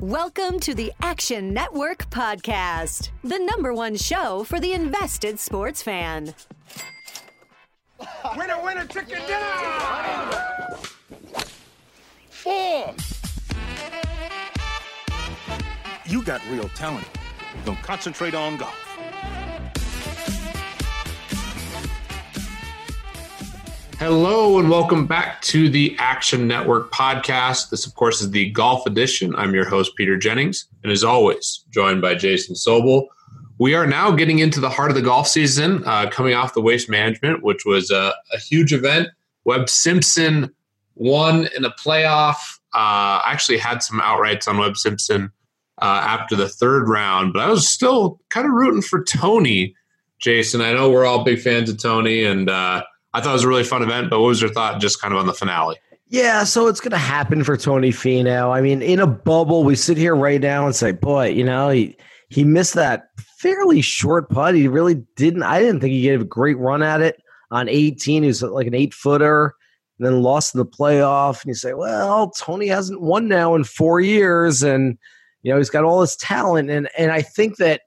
Welcome to the Action Network Podcast, the number one show for the invested sports fan. Winner, winner, chicken dinner! Four! You got real talent. Don't concentrate on golf. Hello and welcome back to the Action Network podcast. This, of course, is the golf edition. I'm your host, Peter Jennings, and as always, joined by Jason Sobel. We are now getting into the heart of the golf season, uh, coming off the Waste Management, which was a, a huge event. Webb Simpson won in a playoff. Uh, I actually had some outrights on Webb Simpson uh, after the third round, but I was still kind of rooting for Tony. Jason, I know we're all big fans of Tony, and uh, I thought it was a really fun event, but what was your thought just kind of on the finale? Yeah, so it's going to happen for Tony Finau. I mean, in a bubble, we sit here right now and say, boy, you know, he he missed that fairly short putt. He really didn't. I didn't think he gave a great run at it on 18. He was like an eight footer, and then lost in the playoff. And you say, well, Tony hasn't won now in four years, and you know he's got all this talent. And and I think that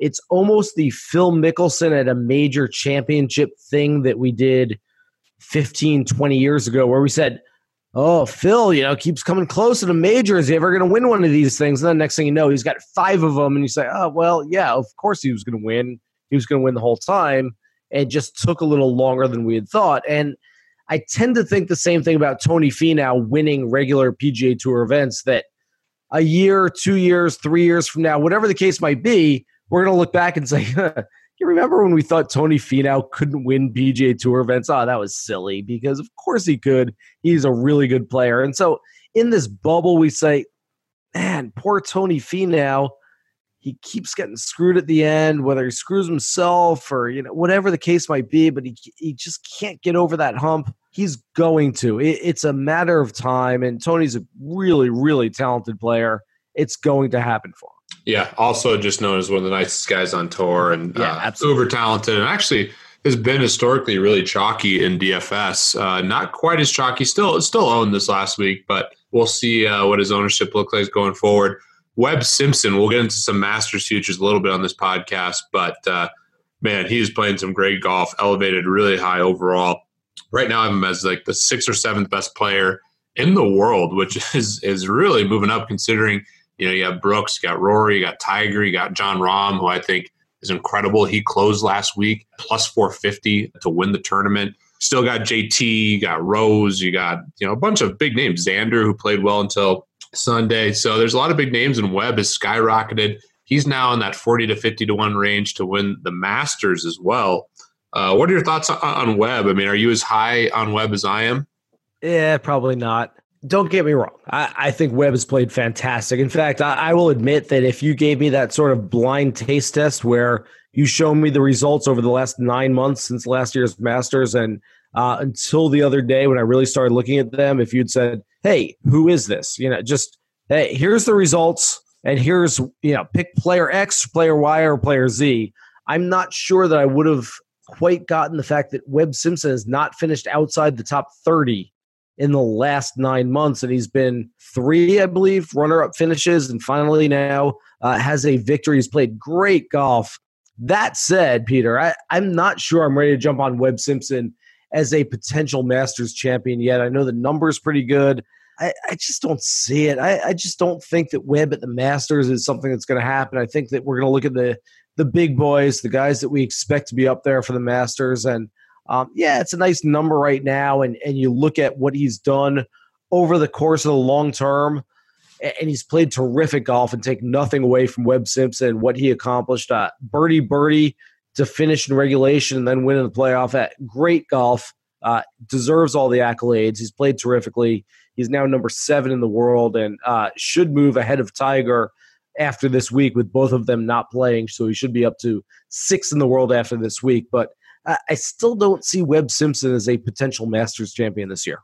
it's almost the Phil Mickelson at a major championship thing that we did 15, 20 years ago, where we said, Oh, Phil, you know, keeps coming close to the major. Is he ever going to win one of these things? And then next thing you know, he's got five of them. And you say, Oh, well, yeah, of course he was going to win. He was going to win the whole time. And just took a little longer than we had thought. And I tend to think the same thing about Tony Finau winning regular PGA Tour events that a year, two years, three years from now, whatever the case might be, we're going to look back and say, you remember when we thought Tony Finau couldn't win PGA Tour events? Oh, that was silly because of course he could. He's a really good player. And so in this bubble, we say, man, poor Tony Finau. He keeps getting screwed at the end, whether he screws himself or you know whatever the case might be. But he he just can't get over that hump. He's going to. It, it's a matter of time. And Tony's a really really talented player. It's going to happen for him. Yeah, also just known as one of the nicest guys on tour and yeah, uh, uber talented, and actually has been historically really chalky in DFS. Uh, not quite as chalky. Still, still owned this last week, but we'll see uh, what his ownership looks like going forward. Webb Simpson. We'll get into some Masters futures a little bit on this podcast, but uh, man, he's playing some great golf. Elevated really high overall. Right now, I have him as like the sixth or seventh best player in the world, which is is really moving up considering you know, you have Brooks, you got Rory, you got Tiger, you got Jon Rahm, who I think is incredible. He closed last week plus 450 to win the tournament. Still got JT, you got Rose, you got, you know, a bunch of big names. Xander, who played well until Sunday. So there's a lot of big names, and Webb has skyrocketed. He's now in that 40 to 50 to 1 range to win the Masters as well. Uh, what are your thoughts on, on Webb? I mean, are you as high on Webb as I am? Yeah, probably not don't get me wrong. I, I, think Webb has played fantastic. In fact, I, I, will admit that if you gave me that sort of blind taste test where you show me the results over the last nine months since last year's Masters and uh, until the other day when I really started looking at them, if you'd said, "Hey, who is this?" You know, just hey, here's the results, and here's you know, pick player X, player Y, or player Z. I'm not sure that I would have quite gotten the fact that Webb Simpson has not finished outside the top 30 in the last nine months, and he's been three, I believe, runner-up finishes, and finally now uh, has a victory. He's played great golf. That said, Peter, I, I'm not sure I'm ready to jump on Webb Simpson as a potential Masters champion yet. I know the number's pretty good. I, I just don't see it. I, I just don't think that Webb at the Masters is something that's going to happen. I think that we're going to look at the the big boys, the guys that we expect to be up there for the Masters, and um, yeah, it's a nice number right now, and and you look at what he's done over the course of the long term, and he's played terrific golf and take nothing away from Webb Simpson what he accomplished. Uh, birdie birdie to finish in regulation and then win in the playoff. At great golf, uh, deserves all the accolades. He's played terrifically. He's now number seven in the world and uh, should move ahead of Tiger after this week with both of them not playing. So he should be up to six in the world after this week. But I still don't see Webb Simpson as a potential Masters champion this year.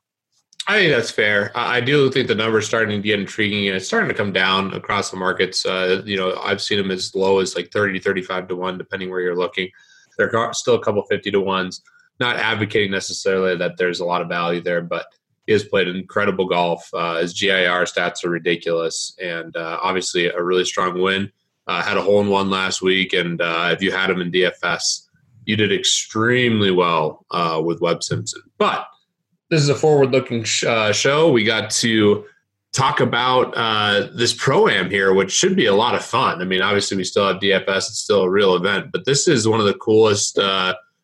I think that's fair. I do think the number's starting to get intriguing and it's starting to come down across the markets. Uh, you know, I've seen them as low as like 30 to 35 to 1, depending where you're looking. There are still a couple 50 to 1s. Not advocating necessarily that there's a lot of value there, but he has played incredible golf. Uh, his GIR stats are ridiculous, and uh, obviously a really strong win. Uh, had a hole in one last week, and uh, if you had him in DFS, you did extremely well uh, with Webb Simpson. But this is a forward-looking sh- uh, show. We got to talk about this pro am here, which should be a lot of fun. I mean, obviously we still have DFS; it's still a real event, but this is one of the coolest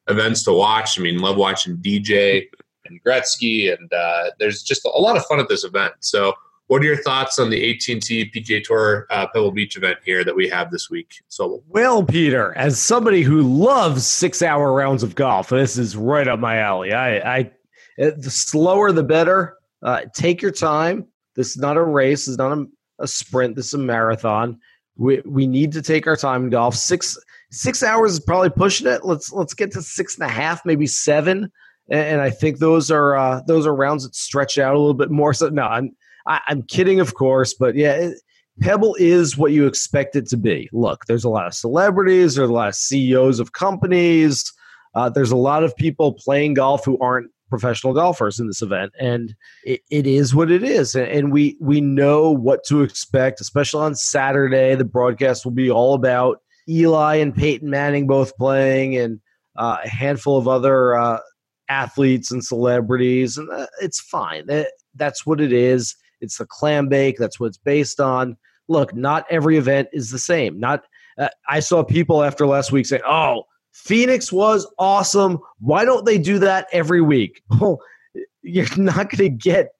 events to watch. I mean, love watching DJ and Gretzky, and uh, there's just a lot of fun at this event. So, what are your thoughts on the AT&T PGA Tour uh, Pebble Beach event here that we have this week? So, well, Peter, as somebody who loves six-hour rounds of golf, this is right up my alley. I, I the slower the better. Uh, take your time. This is not a race. This is not a, a sprint. This is a marathon. We we need to take our time in golf. Six six hours is probably pushing it. Let's let's get to six and a half, maybe seven and, I think those are uh, those are rounds that stretch out a little bit more. So no, I'm I, am kidding, of course, but yeah. It, Pebble is what you expect it to be. Look, there's a lot of celebrities, there's a lot of CEOs of companies, uh, there's a lot of people playing golf who aren't professional golfers in this event, and it, it is what it is. And, and we we know what to expect, especially on Saturday. The broadcast will be all about Eli and Peyton Manning both playing, and uh, a handful of other uh, athletes and celebrities, and uh, it's fine. that's what it is. It's the clam bake. That's what it's based on. Look, not every event is the same. Not uh, I saw people after last week say, "Oh, Phoenix was awesome. Why don't they do that every week?" You're not going to get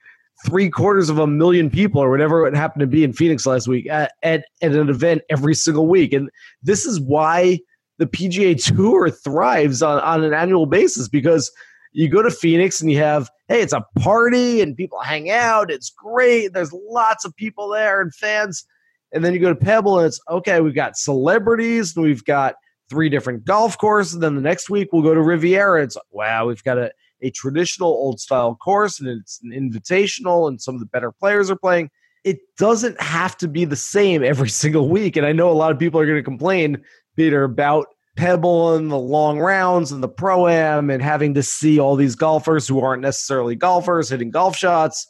three quarters of a million people or whatever it happened to be in Phoenix last week at, at, at an event every single week. And this is why the PGA Tour thrives on, on an annual basis because you go to Phoenix and you have, hey, it's a party and people hang out. It's great. There's lots of people there and fans. And then you go to Pebble and it's okay, we've got celebrities and we've got three different golf courses. And then the next week we'll go to Riviera. It's wow, we've got a, a traditional old style course and it's an invitational and some of the better players are playing. It doesn't have to be the same every single week. And I know a lot of people are going to complain, Peter, about Pebble and the long rounds and the pro am and having to see all these golfers who aren't necessarily golfers hitting golf shots.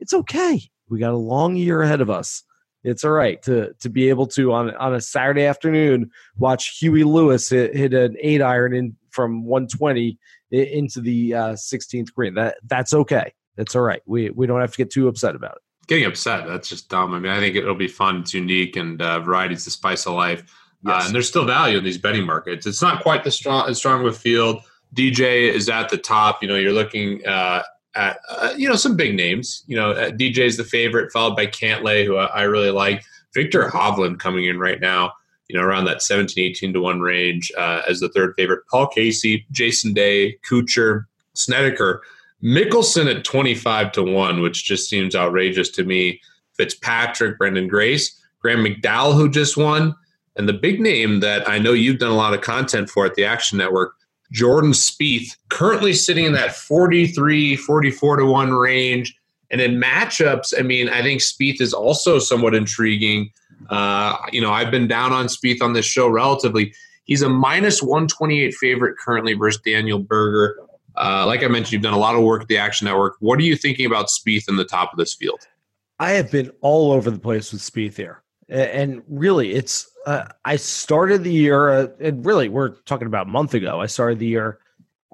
It's okay. We got a long year ahead of us. It's all right to to be able to on on a Saturday afternoon watch Huey Lewis hit, hit an eight iron in from 120 into the uh, 16th green. That that's okay. That's all right. We we don't have to get too upset about it. Getting upset that's just dumb. I mean, I think it'll be fun. It's unique and uh, variety's the spice of life. Yes. Uh, and there's still value in these betting markets. It's not quite the strong as strong of a field. DJ is at the top. You know, you're looking uh, at uh, you know some big names. You know, uh, DJ is the favorite, followed by Cantlay, who I, I, really like. Viktor Hovland coming in right now. You know, around that 17, 18 to one range uh, as the third favorite. Paul Casey, Jason Day, Kuchar, Snedeker, Mickelson at 25 to one, which just seems outrageous to me. Fitzpatrick, Branden Grace, Graham McDowell, who just won. And the big name that I know you've done a lot of content for at the Action Network, Jordan Spieth, currently sitting in that 43, 44 to 1 range. And in matchups, I mean, I think Spieth is also somewhat intriguing. Uh, you know, I've been down on Spieth on this show relatively. He's a minus 128 favorite currently versus Daniel Berger. Uh, like I mentioned, you've done a lot of work at the Action Network. What are you thinking about Spieth in the top of this field? I have been all over the place with Spieth here. And really, it's uh, I started the year, uh, and really, we're talking about a month ago. I started the year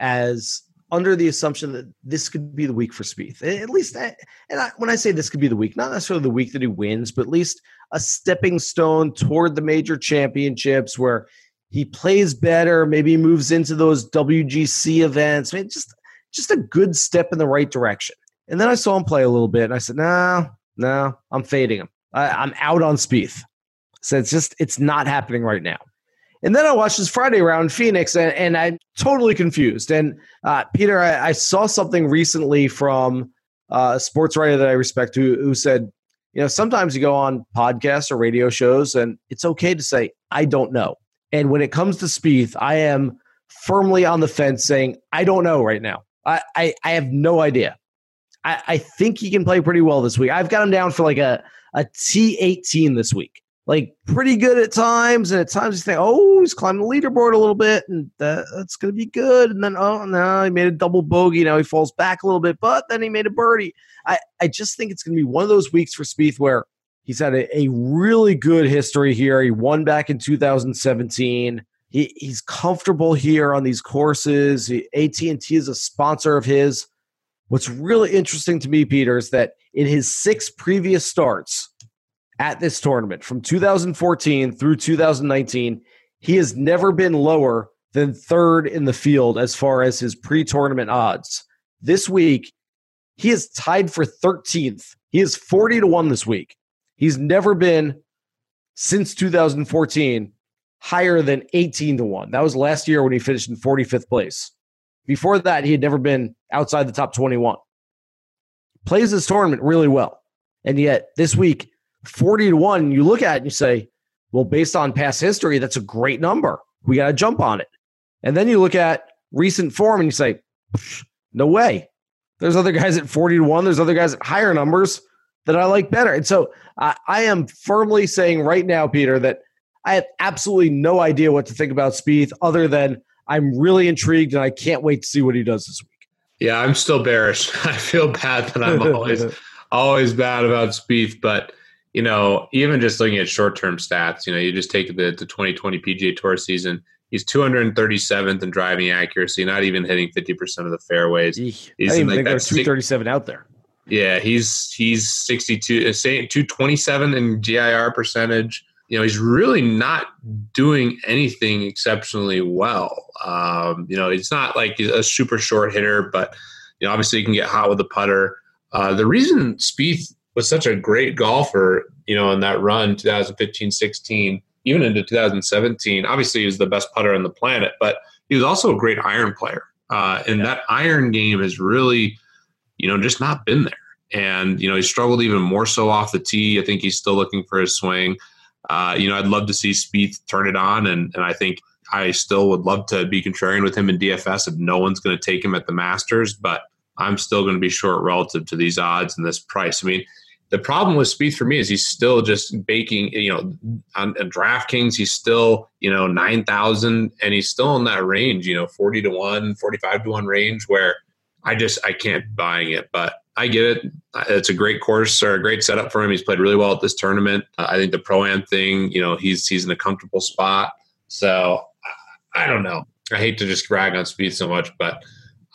as under the assumption that this could be the week for Spieth. At least, I, and I, when I say this could be the week, not necessarily the week that he wins, but at least a stepping stone toward the major championships where he plays better, maybe moves into those WGC events. I mean, just just a good step in the right direction. And then I saw him play a little bit, and I said, "No, no, I'm fading him. I, am out on Spieth." So it's just it's not happening right now. And then I watched this Friday round Phoenix, and, and I'm totally confused. And uh, Peter, I, I, saw something recently from uh, a sports writer that I respect who, who said, you know, sometimes you go on podcasts or radio shows, and it's okay to say, I don't know. And when it comes to Spieth, I am firmly on the fence saying, I don't know right now. I, I, I have no idea. I, I think he can play pretty well this week. I've got him down for like a, a T18 this week like pretty good at times, and at times you think, oh, he's climbing the leaderboard a little bit, and that, that's going to be good. And then, oh no, he made a double bogey. Now he falls back a little bit, but then he made a birdie. I, I just think it's going to be one of those weeks for Spieth where he's had a, a really good history here. He won back in 2017. He, he's comfortable here on these courses. AT and T is a sponsor of his. What's really interesting to me, Peter, is that in his six previous starts at this tournament from 2014 through 2019, he has never been lower than third in the field as far as his pre tournament odds. This week, he is tied for 13th. He is 40 to 1 this week. He's never been since 2014 higher than 18 to 1. That was last year when he finished in 45th place. Before that, he had never been outside the top 21. Plays this tournament really well. And yet this week, 40 to 1, you look at it and you say, well, based on past history, that's a great number. We got to jump on it. And then you look at recent form and you say, no way. There's other guys at 40 to 1. There's other guys at higher numbers that I like better. And so I am firmly saying right now, Peter, that I have absolutely no idea what to think about Spieth other than I'm really intrigued and I can't wait to see what he does this week. Yeah, I'm still bearish. I feel bad that I'm always always bad about Spieth, but you know, even just looking at short-term stats, you know, you just take the the 2020 PGA Tour season. He's 237th in driving accuracy, not even hitting 50% of the fairways. He's I didn't like think there's 237 out there. Yeah, he's he's 62, uh, 227 in GIR percentage you know, he's really not doing anything exceptionally well. Um, you know, it's not like a super short hitter, but you know, obviously he can get hot with the putter. Uh, the reason Spieth was such a great golfer, you know, in that run 2015, 16, even into 2017, obviously he was the best putter on the planet, but he was also a great iron player. Uh, and yeah. that iron game has really, you know, just not been there. And, you know, he struggled even more so off the tee. I think he's still looking for his swing. Uh, you know, I'd love to see Spieth turn it on, and and I think I still would love to be contrarian with him in DFS if no one's going to take him at the Masters, but I'm still going to be short relative to these odds and this price. I mean, the problem with Spieth for me is he's still just baking. You know, on, on DraftKings, he's still you know nine thousand, and he's still in that range. You know, forty to one, 45 to one range where I just I can't buying it, but I get it. It's a great course or a great setup for him. He's played really well at this tournament. Uh, I think the pro am thing, you know, he's he's in a comfortable spot. So I don't know. I hate to just brag on Spieth so much, but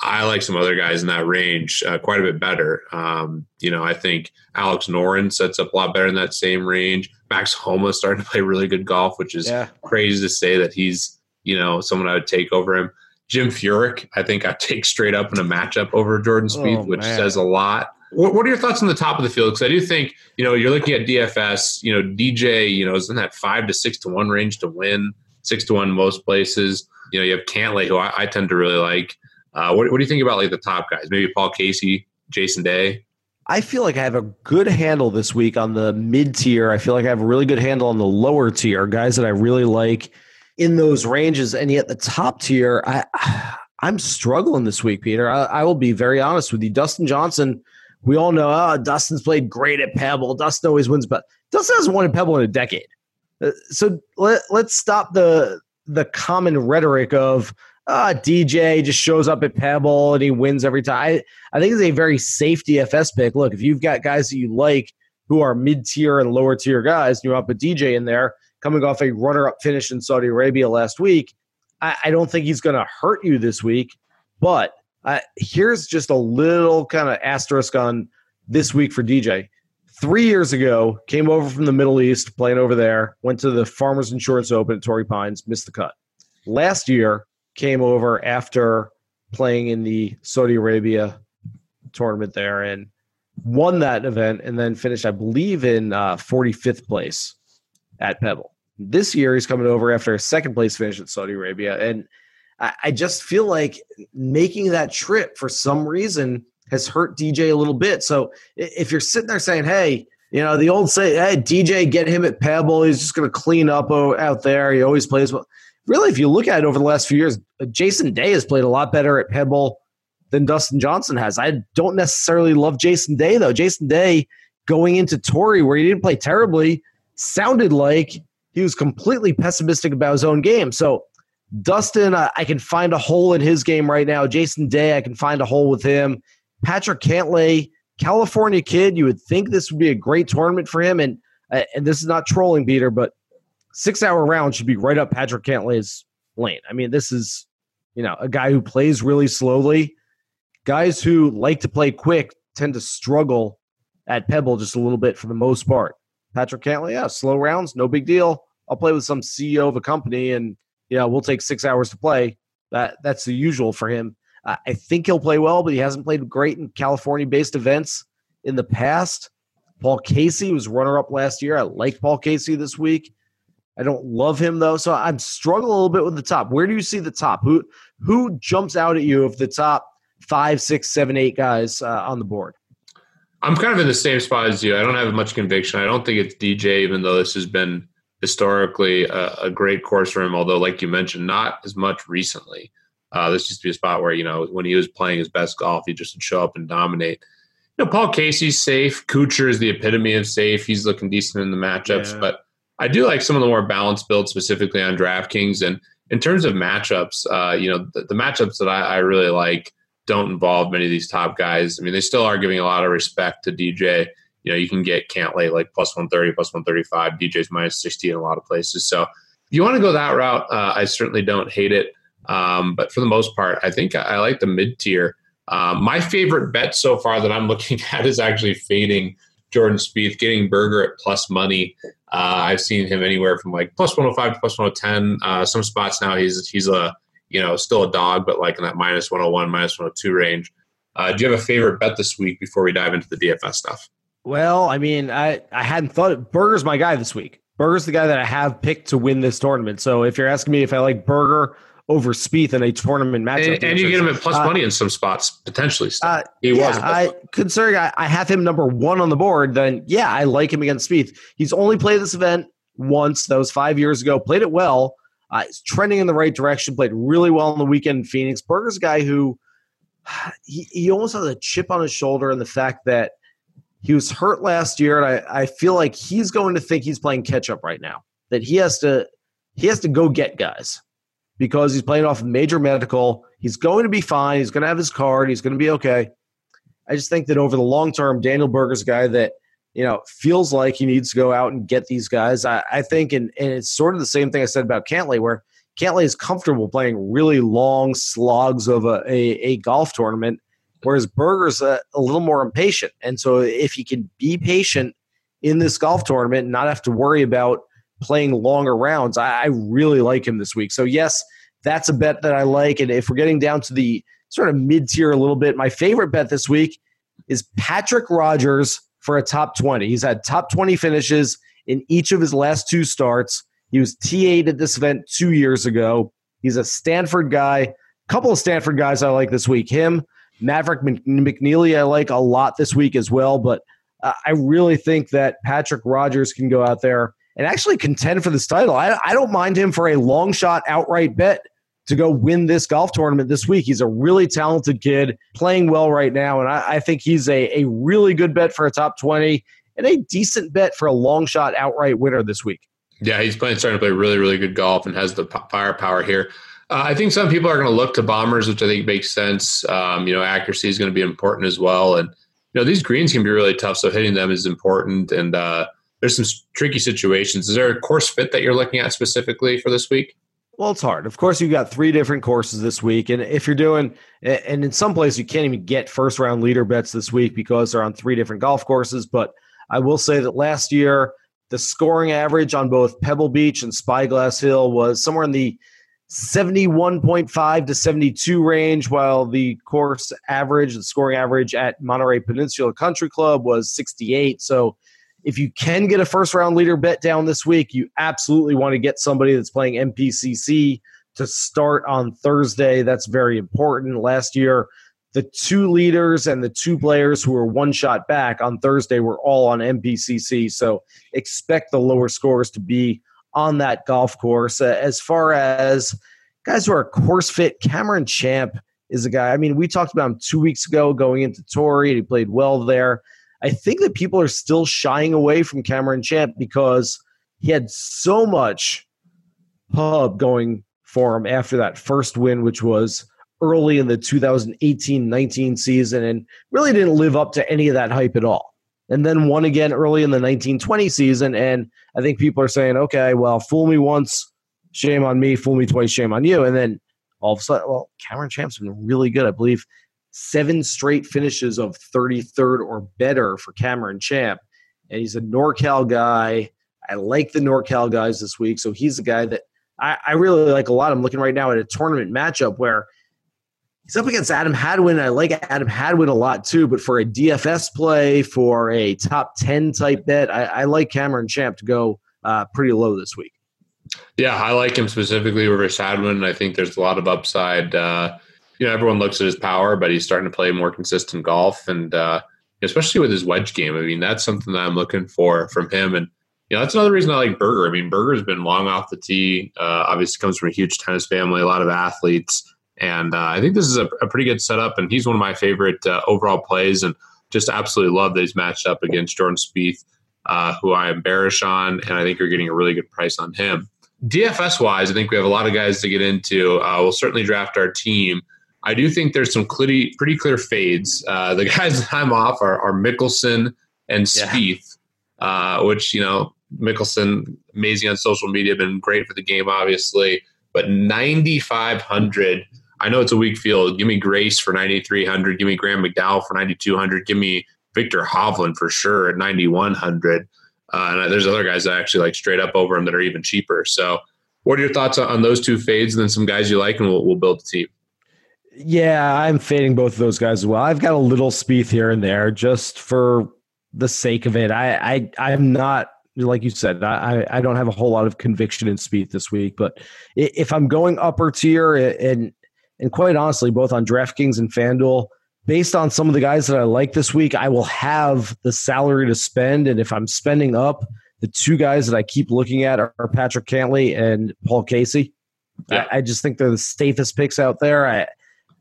I like some other guys in that range uh, quite a bit better. Um, you know, I think Alex Noren sets up a lot better in that same range. Max Homa starting to play really good golf, which is yeah. crazy to say that he's you know someone I would take over him. Jim Furyk, I think I take straight up in a matchup over Jordan Spieth, oh, which man. says a lot. What, what, are your thoughts on the top of the field? Because I do think you know you're looking at DFS. You know DJ, you know is in that five to six to one range to win, six to one most places. You know you have Cantlay, who I, I tend to really like. Uh, what, what do you think about like the top guys? Maybe Paul Casey, Jason Day. I feel like I have a good handle this week on the mid tier. I feel like I have a really good handle on the lower tier, guys that I really like in those ranges. And yet the top tier, I I'm struggling this week, Peter. I, I will be very honest with you. Dustin Johnson, we all know oh, Dustin's played great at Pebble. Dustin always wins, but Dustin hasn't won at Pebble in a decade. Uh, so let, let's stop the the common rhetoric of uh, DJ just shows up at Pebble and he wins every time. I, I think it's a very safe DFS pick. Look, if you've got guys that you like who are mid tier and lower tier guys, and you want to put DJ in there, coming off a runner up finish in Saudi Arabia last week. I, I don't think he's going to hurt you this week. But uh, here's just a little kind of asterisk on this week for DJ. Three years ago, came over from the Middle East, playing over there, went to the Farmers Insurance Open at Torrey Pines, missed the cut. Last year, came over after playing in the Saudi Arabia tournament there and won that event and then finished, I believe, in uh, 45th place at Pebble. This year, he's coming over after a second place finish at Saudi Arabia. And I, I just feel like making that trip for some reason has hurt DJ a little bit. So if you're sitting there saying, hey, you know, the old say, hey, DJ, get him at Pebble. He's just going to clean up out there. He always plays well. Really, if you look at it over the last few years, Jason Day has played a lot better at Pebble than Dustin Johnson has. I don't necessarily love Jason Day, though. Jason Day going into Torrey, where he didn't play terribly, sounded like he was completely pessimistic about his own game. So Dustin, I, I can find a hole in his game right now. Jason Day, I can find a hole with him. Patrick Cantlay, California kid. You would think this would be a great tournament for him, and uh, and this is not trolling, Peter, but six hour round should be right up Patrick Cantlay's lane. I mean, this is you know a guy who plays really slowly. Guys who like to play quick tend to struggle at Pebble just a little bit for the most part. Patrick Cantlay, yeah, slow rounds, no big deal. I'll play with some CEO of a company, and you know we'll take six hours to play. That that's the usual for him. I think he'll play well, but he hasn't played great in California-based events in the past. Paul Casey was runner-up last year. I like Paul Casey this week. I don't love him though, so I'm struggling a little bit with the top. Where do you see the top? Who who jumps out at you of the top five, six, seven, eight guys uh, on the board? I'm kind of in the same spot as you. I don't have much conviction. I don't think it's DJ, even though this has been historically a, a great course for him. Although, like you mentioned, not as much recently. Uh, this used to be a spot where you know when he was playing his best golf, he just would show up and dominate. You know, Paul Casey's safe. Kuchar is the epitome of safe. He's looking decent in the matchups, yeah. but I do like some of the more balanced builds, specifically on DraftKings. And in terms of matchups, uh, you know, the, the matchups that I, I, really like don't involve many of these top guys. I mean, they still are giving a lot of respect to DJ. You know, you can get Cantlay like plus 130, plus 135. DJ's minus 60 in a lot of places. So if you want to go that route, uh, I certainly don't hate it. Um, but for the most part, I think I, I like the mid tier. Um, my favorite bet so far that I'm looking at is actually fading Jordan Spieth, getting Berger at plus money. Uh, I've seen him anywhere from like plus 105 to plus 110. Uh, some spots now he's he's a you know still a dog, but like in that minus 101, minus 102 range. Uh, do you have a favorite bet this week before we dive into the DFS stuff? Well, I mean, I I hadn't thought it. Berger's my guy this week. Berger's the guy that I have picked to win this tournament. So if you're asking me if I like Berger over Spieth in a tournament matchup. And, and you get him at plus uh, money in some spots potentially. Uh, he yeah, was. I considering I, I, have him number one on the board. Then yeah, I like him against Spieth. He's only played this event once. That was five years ago. Played it well. Uh, he's trending in the right direction. Played really well on the weekend in Phoenix. Berger's a guy who he, he almost has a chip on his shoulder and the fact that he was hurt last year, and I, I feel like he's going to think he's playing catch up right now. That he has to he has to go get guys because he's playing off major medical. He's going to be fine. He's going to have his card. He's going to be okay. I just think that over the long term, Daniel Berger's a guy that you know feels like he needs to go out and get these guys. I, I think, and, and it's sort of the same thing I said about Cantlay, where Cantlay is comfortable playing really long slogs of a, a, a golf tournament, whereas Berger's a, a little more impatient. And so, if he can be patient in this golf tournament and not have to worry about playing longer rounds. I, I really like him this week. So, yes, that's a bet that I like. And if we're getting down to the sort of mid tier a little bit, my favorite bet this week is Patrick Rodgers for a top 20. He's had top 20 finishes in each of his last two starts. He was T8 at this event two years ago. He's a Stanford guy. A couple of Stanford guys I like this week. Him, Maverick McNealy, I like a lot this week as well. But uh, I really think that Patrick Rodgers can go out there and actually contend for this title. I, I don't mind him for a long shot outright bet to go win this golf tournament this week. He's a really talented kid playing well right now. And I, I think he's a, a really good bet for a top 20 and a decent bet for a long shot outright winner this week. Yeah, he's playing starting to play really, really good golf and has the firepower here. Uh, I think some people are going to look to bombers, which I think makes sense. Um, you know, accuracy is going to be important as well, and you know these greens can be really tough, so hitting them is important. And uh, there's some tricky situations. Is there a course fit that you're looking at specifically for this week? Well, it's hard. Of course, you've got three different courses this week. And if you're doing, and in some places, you can't even get first round leader bets this week because they're on three different golf courses. But I will say that last year, the scoring average on both Pebble Beach and Spyglass Hill was somewhere in the 71.5 to 72 range, while the course average, the scoring average at Monterey Peninsula Country Club was 68. So if you can get a first round leader bet down this week, you absolutely want to get somebody that's playing MPCC to start on Thursday. That's very important. Last year, the two leaders and the two players who were one shot back on Thursday were all on MPCC. So expect the lower scores to be on that golf course. Uh, as far as guys who are course fit, Cameron Champ is a guy. I mean, we talked about him two weeks ago going into Torrey. And he played well there. I think that people are still shying away from Cameron Champ because he had so much pub going for him after that first win, which was early in the 2018 19 season, and really didn't live up to any of that hype at all. And then won again early in the 1920 season. And I think people are saying, okay, well, fool me once, shame on me, fool me twice, shame on you. And then all of a sudden, well, Cameron Champ's been really good. I believe seven straight finishes of 33rd or better for Cameron Champ. And he's a NorCal guy. I like the NorCal guys this week. So he's a guy that I, I really like a lot. I'm looking right now at a tournament matchup where he's up against Adam Hadwin. I like Adam Hadwin a lot too, but for a DFS play, for a top 10 type bet, I, I like Cameron Champ to go uh, pretty low this week. Yeah, I like him specifically over Hadwin. I think there's a lot of upside. Uh, you know, everyone looks at his power, but he's starting to play more consistent golf, and uh, especially with his wedge game. I mean, that's something that I'm looking for from him. And you know, that's another reason I like Berger. I mean, Berger's been long off the tee. Uh, obviously, comes from a huge tennis family, a lot of athletes, and uh, I think this is a, a, pretty good setup. And he's one of my favorite uh, overall plays, and just absolutely love that he's matched up against Jordan Spieth, uh, who I am bearish on, and I think you're getting a really good price on him. DFS wise, I think we have a lot of guys to get into. Uh, we'll certainly draft our team. I do think there's some pretty, pretty clear fades. Uh, the guys that I'm off are, are Mickelson and Spieth, yeah. uh, which, you know, Mickelson, amazing on social media, been great for the game, obviously. But 9,500, I know it's a weak field. Give me Grace for 9,300. Give me Graham McDowell for 9,200. Give me Viktor Hovland for sure at 9,100. Uh, and there's other guys that actually like straight up over him that are even cheaper. So, what are your thoughts on, those two fades and then some guys you like, and we'll, we'll build a team? Yeah, I'm fading both of those guys as well. I've got a little Spieth here and there just for the sake of it. I, I I'm not like you said. I I don't have a whole lot of conviction in Spieth this week, but if I'm going upper tier and and quite honestly, both on DraftKings and FanDuel, based on some of the guys that I like this week, I will have the salary to spend, and if I'm spending up, the two guys that I keep looking at are, Patrick Cantlay and Paul Casey. Yeah. I, I just think they're the safest picks out there. I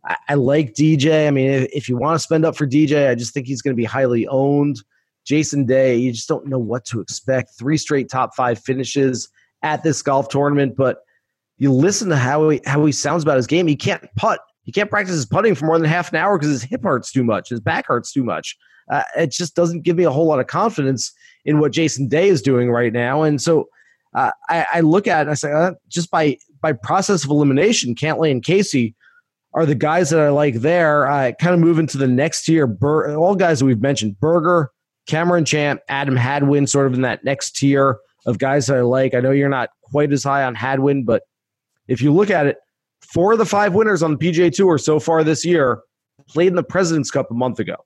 I, I like DJ. I mean, if, if you want to spend up for DJ, I just think he's going to be highly owned. Jason Day, you just don't know what to expect. Three straight top five finishes at this golf tournament, but you listen to how he how he sounds about his game. He can't putt. He can't practice his putting for more than half an hour because his hip hurts too much. His back hurts too much. Uh, it just doesn't give me a whole lot of confidence in what Jason Day is doing right now. And so uh, I, I, look at it and I say, uh, just by by process of elimination, Cantlay and Casey are the guys that I like there. I kind of move into the next tier. All guys that we've mentioned Berger, Cameron Champ, Adam Hadwin, sort of in that next tier of guys that I like. I know you're not quite as high on Hadwin, but if you look at it, four of the five winners on the PGA Tour so far this year played in the President's Cup a month ago.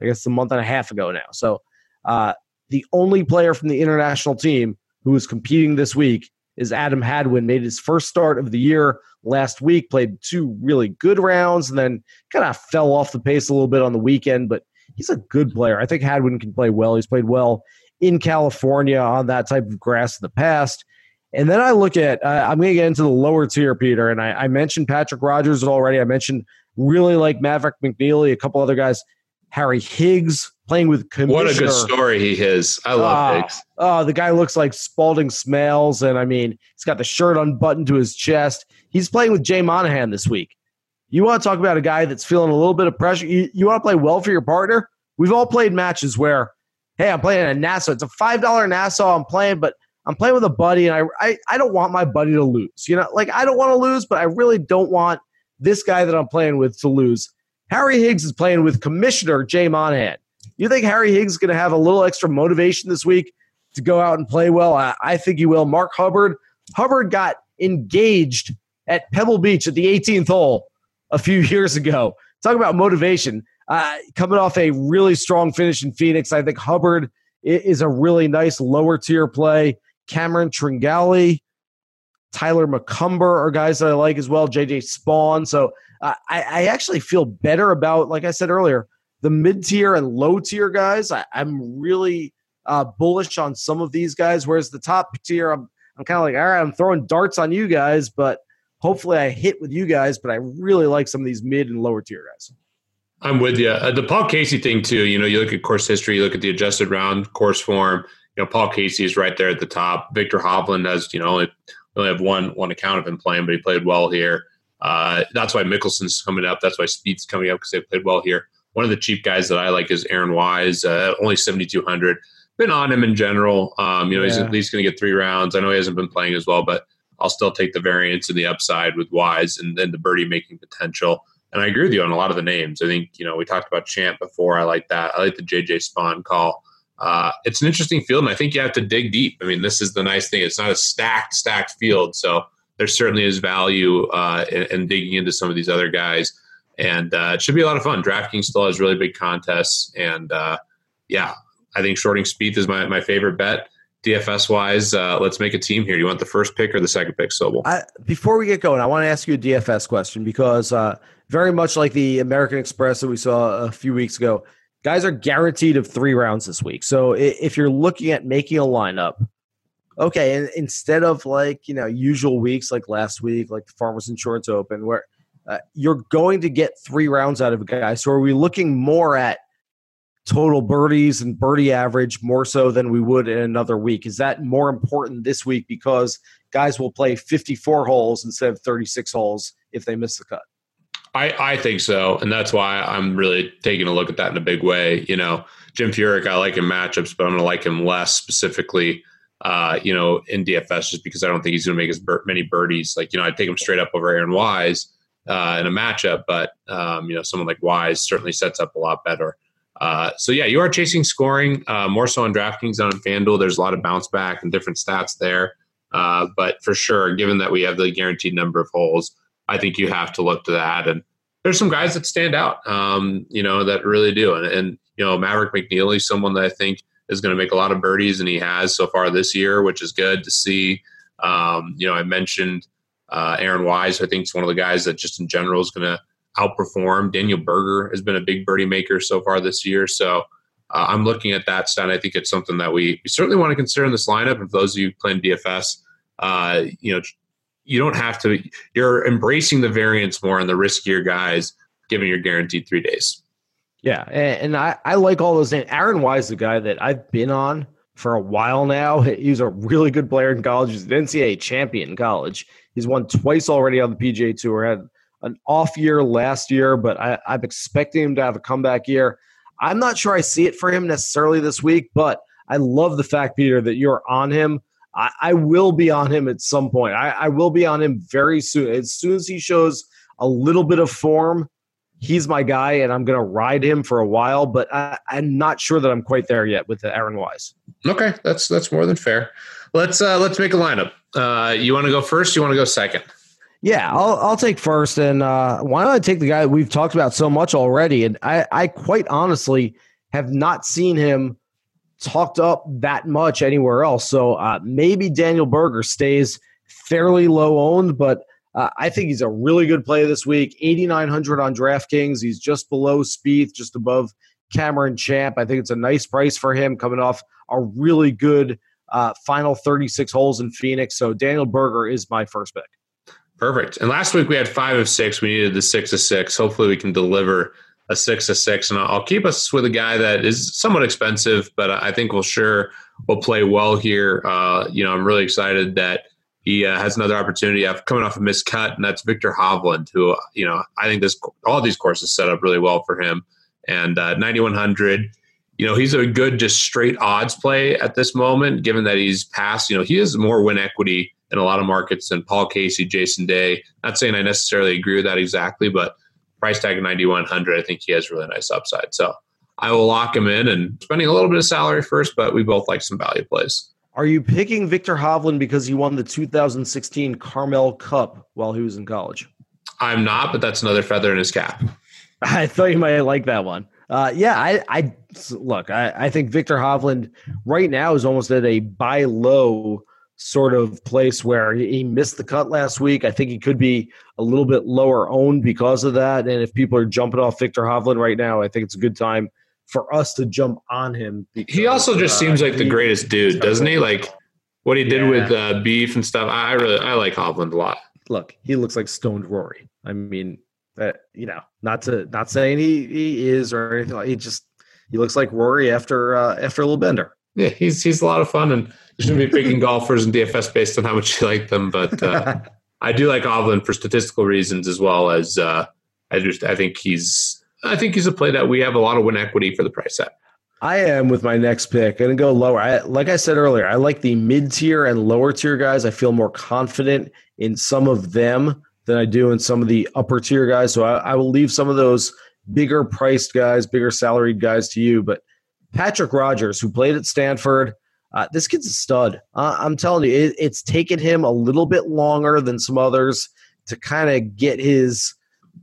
I guess a month and a half ago now. So uh, the only player from the international team who is competing this week is Adam Hadwin. Made his first start of the year last week, played two really good rounds, and then kind of fell off the pace a little bit on the weekend. But he's a good player. I think Hadwin can play well. He's played well in California on that type of grass in the past. And then I look at, uh, I'm going to get into the lower tier, Peter. And I, I mentioned Patrick Rodgers already. I mentioned really like Maverick McNealy, a couple other guys. Harry Higgs playing with commissioner. What a good story he is. I love uh, Higgs. Oh, the guy looks like Spaulding Smails. And I mean, he's got the shirt unbuttoned to his chest. He's playing with Jay Monahan this week. You want to talk about a guy that's feeling a little bit of pressure? You, you want to play well for your partner? We've all played matches where, hey, I'm playing a Nassau. It's a $5 Nassau I'm playing, but I'm playing with a buddy and I, I, I don't want my buddy to lose. You know, like I don't want to lose, but I really don't want this guy that I'm playing with to lose. Harry Higgs is playing with Commissioner Jay Monahan. You think Harry Higgs is going to have a little extra motivation this week to go out and play well? I, I think he will. Mark Hubbard. Hubbard got engaged at Pebble Beach at the 18th hole a few years ago. Talk about motivation. Uh, coming off a really strong finish in Phoenix, I think Hubbard is a really nice lower tier play. Cameron Tringale, Tyler McCumber are guys that I like as well. JJ Spaun. So uh, I, I, actually feel better about, like I said earlier, the mid tier and low tier guys. I, am really uh, bullish on some of these guys, whereas the top tier, I'm, I'm kind of like, all right, I'm throwing darts on you guys, but hopefully I hit with you guys. But I really like some of these mid and lower tier guys. I'm with you. Uh, the Paul Casey thing too. You know, you look at course history, you look at the adjusted round course form. You know, Paul Casey is right there at the top. Viktor Hovland has, you know, only, only have one one account of him playing, but he played well here. Uh, that's why Mickelson's coming up. That's why Spieth's coming up because they played well here. One of the cheap guys that I like is Aaron Wise, uh, only 7,200. Been on him in general. Um, you know, yeah. he's at least going to get three rounds. I know he hasn't been playing as well, but I'll still take the variance and the upside with Wise and then the birdie making potential. And I agree with you on a lot of the names. I think, you know, we talked about Champ before. I like that. I like the JJ Spaun call. Uh, it's an interesting field, and I think you have to dig deep. I mean, this is the nice thing. It's not a stacked, stacked field. So there certainly is value uh, in, in, digging into some of these other guys. And uh, it should be a lot of fun. DraftKings still has really big contests. And uh, yeah, I think shorting Spieth is my, my favorite bet. DFS wise, uh, let's make a team here. Do you want the first pick or the second pick, Sobel? I, before we get going, I want to ask you a DFS question because uh, very much like the American Express that we saw a few weeks ago, guys are guaranteed of three rounds this week. So if you're looking at making a lineup, okay, instead of like you know usual weeks like last week, like the Farmers Insurance Open, where uh, you're going to get three rounds out of a guy. So are we looking more at total birdies and birdie average more so than we would in another week? Is that more important this week because guys will play 54 holes instead of 36 holes if they miss the cut? I, I think so. And that's why I'm really taking a look at that in a big way. You know, Jim Furyk, I like him matchups, but I'm going to like him less specifically, uh, you know, in DFS just because I don't think he's going to make as many birdies. Like, you know, I'd take him straight up over Aaron Wise uh, in a matchup, but, um, you know, someone like Wise certainly sets up a lot better. Uh, so yeah, you are chasing scoring uh, more so on DraftKings than on FanDuel. There's a lot of bounce back and different stats there, uh, but for sure, given that we have the guaranteed number of holes, I think you have to look to that. And there's some guys that stand out, um, you know, that really do. And, and you know, Maverick McNealy, someone that I think is going to make a lot of birdies, and he has so far this year, which is good to see. Um, you know, I mentioned uh, Aaron Wise. I think is one of the guys that just in general is going to outperform. Daniel Berger has been a big birdie maker so far this year. So uh, I'm looking at that stat. I think it's something that we, we certainly want to consider in this lineup. And for those of you playing DFS, uh, you know, you don't have to, you're embracing the variance more on the riskier guys, given your guaranteed three days. Yeah. And, and I, I like all those names. Aaron Wise, the guy that I've been on for a while now. He's a really good player in college. He's an NCAA champion in college. He's won twice already on the PGA Tour. Had an off year last year, but I, I'm expecting him to have a comeback year. I'm not sure I see it for him necessarily this week, but I love the fact, Peter, that you're on him. I, I will be on him at some point. I, I will be on him very soon. As soon as he shows a little bit of form, he's my guy, and I'm going to ride him for a while. But I, am not sure that I'm quite there yet with Aaron Wise. Okay, that's that's more than fair. Let's uh, let's make a lineup. Uh, you want to go first? You want to go second? Yeah, I'll I'll take first, and uh, why don't I take the guy we've talked about so much already? And I, I quite honestly have not seen him talked up that much anywhere else. So uh, maybe Daniel Berger stays fairly low owned, but uh, I think he's a really good play this week. 8,900 on DraftKings. He's just below Spieth, just above Cameron Champ. I think it's a nice price for him coming off a really good uh, final 36 holes in Phoenix. So Daniel Berger is my first pick. Perfect. And last week we had five of six. We needed the six of six. Hopefully we can deliver a six of six. And I'll keep us with a guy that is somewhat expensive, but I think we'll sure will play well here. Uh, you know, I'm really excited that he uh, has another opportunity of coming off a missed cut, and that's Viktor Hovland, who you know I think this all these courses set up really well for him. And uh, 9100, you know, he's a good just straight odds play at this moment, given that he's passed. You know, he has more win equity in a lot of markets than Paul Casey, Jason Day. Not saying I necessarily agree with that exactly, but price tag 9100 I think he has really nice upside. So I will lock him in and spending a little bit of salary first, but we both like some value plays. Are you picking Viktor Hovland because he won the 2016 Carmel Cup while he was in college? I'm not, but that's another feather in his cap. I thought you might like that one. Uh, yeah, I, I look. I, I think Viktor Hovland right now is almost at a buy low sort of place where he missed the cut last week. I think he could be a little bit lower owned because of that. And if people are jumping off Viktor Hovland right now, I think it's a good time for us to jump on him. Because, he also just uh, seems like the greatest dude, doesn't he? Like what he did yeah. with uh, beef and stuff. I really I like Hovland a lot. Look, he looks like stoned Rory. I mean, Uh, you know, not to not saying he, he is or anything like. He just he looks like Rory after uh, after a little bender. Yeah, he's he's a lot of fun, and you shouldn't be picking golfers in DFS based on how much you like them. But uh, I do like Hovland for statistical reasons as well as uh, I just I think he's I think he's a play that we have a lot of win equity for the price set. I am with my next pick. Going to go lower. I, like I said earlier, I like the mid tier and lower tier guys. I feel more confident in some of them than I do in some of the upper tier guys. So I, I will leave some of those bigger priced guys, bigger salaried guys to you. But Patrick Rodgers, who played at Stanford, uh, this kid's a stud. Uh, I'm telling you, it, it's taken him a little bit longer than some others to kind of get his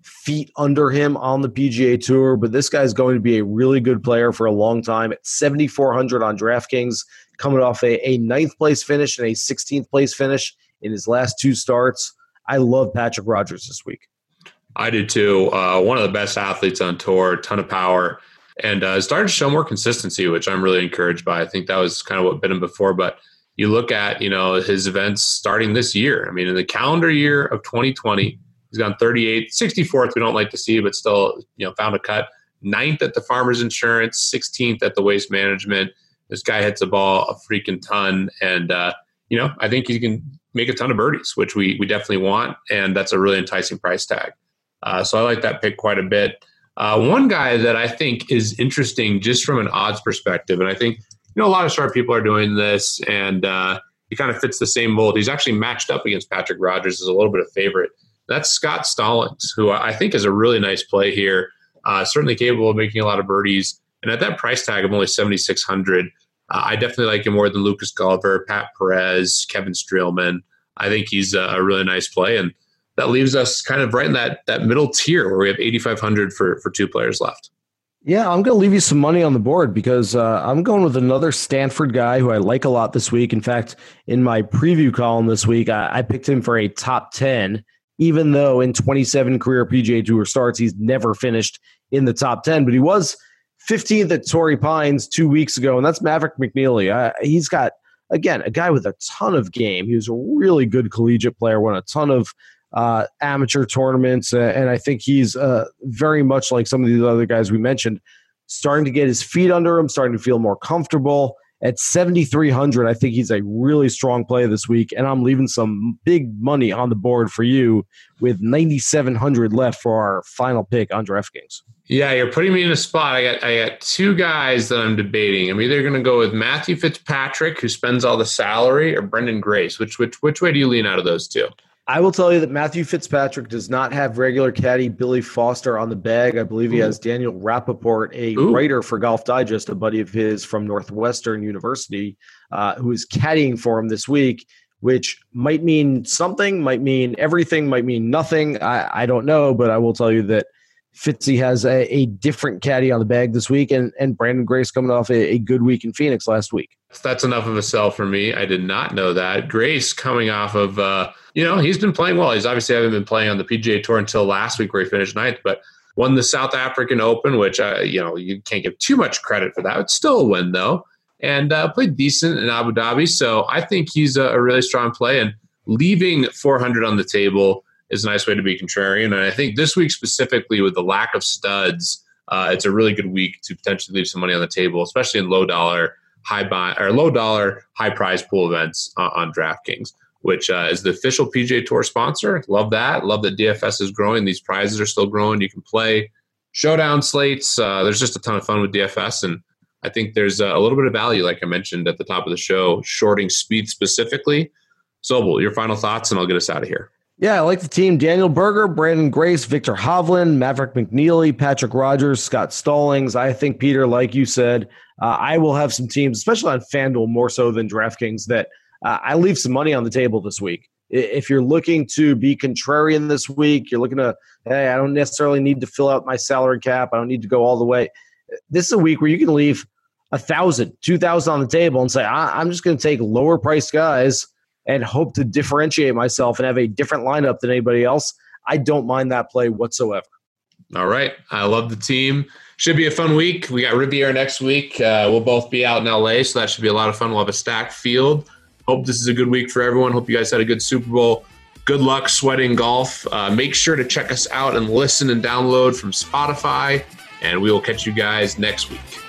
feet under him on the PGA Tour, but this guy's going to be a really good player for a long time at 7,400 on DraftKings, coming off a, a ninth place finish and a 16th place finish in his last two starts. I love Patrick Rodgers this week. I do too. Uh, one of the best athletes on tour, ton of power, and uh, started to show more consistency, which I'm really encouraged by. I think that was kind of what bit him before, but you look at you know his events starting this year. I mean, in the calendar year of 2020 He's gone 38, 64th. We don't like to see, but still, you know, found a cut. Ninth at the Farmers Insurance, 16th at the Waste Management. This guy hits a ball a freaking ton, and uh, you know, I think he can make a ton of birdies, which we we definitely want, and that's a really enticing price tag. Uh, so I like that pick quite a bit. Uh, one guy that I think is interesting just from an odds perspective, and I think you know a lot of sharp people are doing this, and uh, he kind of fits the same mold. He's actually matched up against Patrick Rodgers as a little bit of favorite. That's Scott Stallings, who I think is a really nice play here. Uh, certainly capable of making a lot of birdies. And at that price tag of only 7,600, uh, I definitely like him more than Lucas Glover, Pat Perez, Kevin Streelman. I think he's a, a really nice play. And that leaves us kind of right in that, that middle tier where we have 8,500 for, for two players left. Yeah, I'm going to leave you some money on the board because uh, I'm going with another Stanford guy who I like a lot this week. In fact, in my preview column this week, I, I picked him for a top 10 even though in 27 career PGA Tour starts, he's never finished in the top 10, but he was 15th at Torrey Pines two weeks ago, and that's Maverick McNealy. Uh, he's got, again, a guy with a ton of game. He was a really good collegiate player, won a ton of uh, amateur tournaments, uh, and I think he's uh, very much like some of these other guys we mentioned, starting to get his feet under him, starting to feel more comfortable. At 7,300, I think he's a really strong play this week, and I'm leaving some big money on the board for you with 9,700 left for our final pick on DraftKings. Yeah, you're putting me in a spot. I got I got two guys that I'm debating. I'm either going to go with Matthew Fitzpatrick, who spends all the salary, or Branden Grace. Which which which way do you lean out of those two? I will tell you that Matthew Fitzpatrick does not have regular caddy Billy Foster on the bag. I believe he Ooh. has Daniel Rapaport, a Ooh. writer for Golf Digest, a buddy of his from Northwestern University, uh, who is caddying for him this week, which might mean something, might mean everything, might mean nothing. I, I don't know, but I will tell you that Fitzy has a, a, different caddy on the bag this week, and, and Branden Grace coming off a, a, good week in Phoenix last week. That's enough of a sell for me. I did not know that. Grace coming off of, uh, you know, he's been playing well. He's obviously haven't been playing on the PGA Tour until last week where he finished ninth, but won the South African Open, which, uh, you know, you can't give too much credit for that. It's still a win, though, and uh, played decent in Abu Dhabi. So I think he's a, a really strong play, and leaving 400 on the table – is a nice way to be contrarian. And I think this week specifically, with the lack of studs, uh, it's a really good week to potentially leave some money on the table, especially in low dollar, high buy or low dollar, high prize pool events uh, on DraftKings, which uh, is the official PGA Tour sponsor. Love that. Love that DFS is growing. These prizes are still growing. You can play showdown slates. Uh, there's just a ton of fun with DFS, and I think there's a little bit of value, like I mentioned at the top of the show, shorting Spieth specifically. Sobel, your final thoughts, and I'll get us out of here. Yeah, I like the team. Daniel Berger, Branden Grace, Viktor Hovland, Maverick McNealy, Patrick Rodgers, Scott Stallings. I think, Peter, like you said, uh, I will have some teams, especially on FanDuel more so than DraftKings, that uh, I leave some money on the table this week. If you're looking to be contrarian this week, you're looking to, hey, I don't necessarily need to fill out my salary cap. I don't need to go all the way. This is a week where you can leave a thousand, two thousand on the table and say, I- I'm just going to take lower priced guys – and hope to differentiate myself and have a different lineup than anybody else, I don't mind that play whatsoever. All right. I love the team. Should be a fun week. We got Riviera next week. Uh, we'll both be out in LA, so that should be a lot of fun. We'll have a stacked field. Hope this is a good week for everyone. Hope you guys had a good Super Bowl. good luck sweating golf. Uh, make sure to check us out and listen and download from Spotify. And we will catch you guys next week.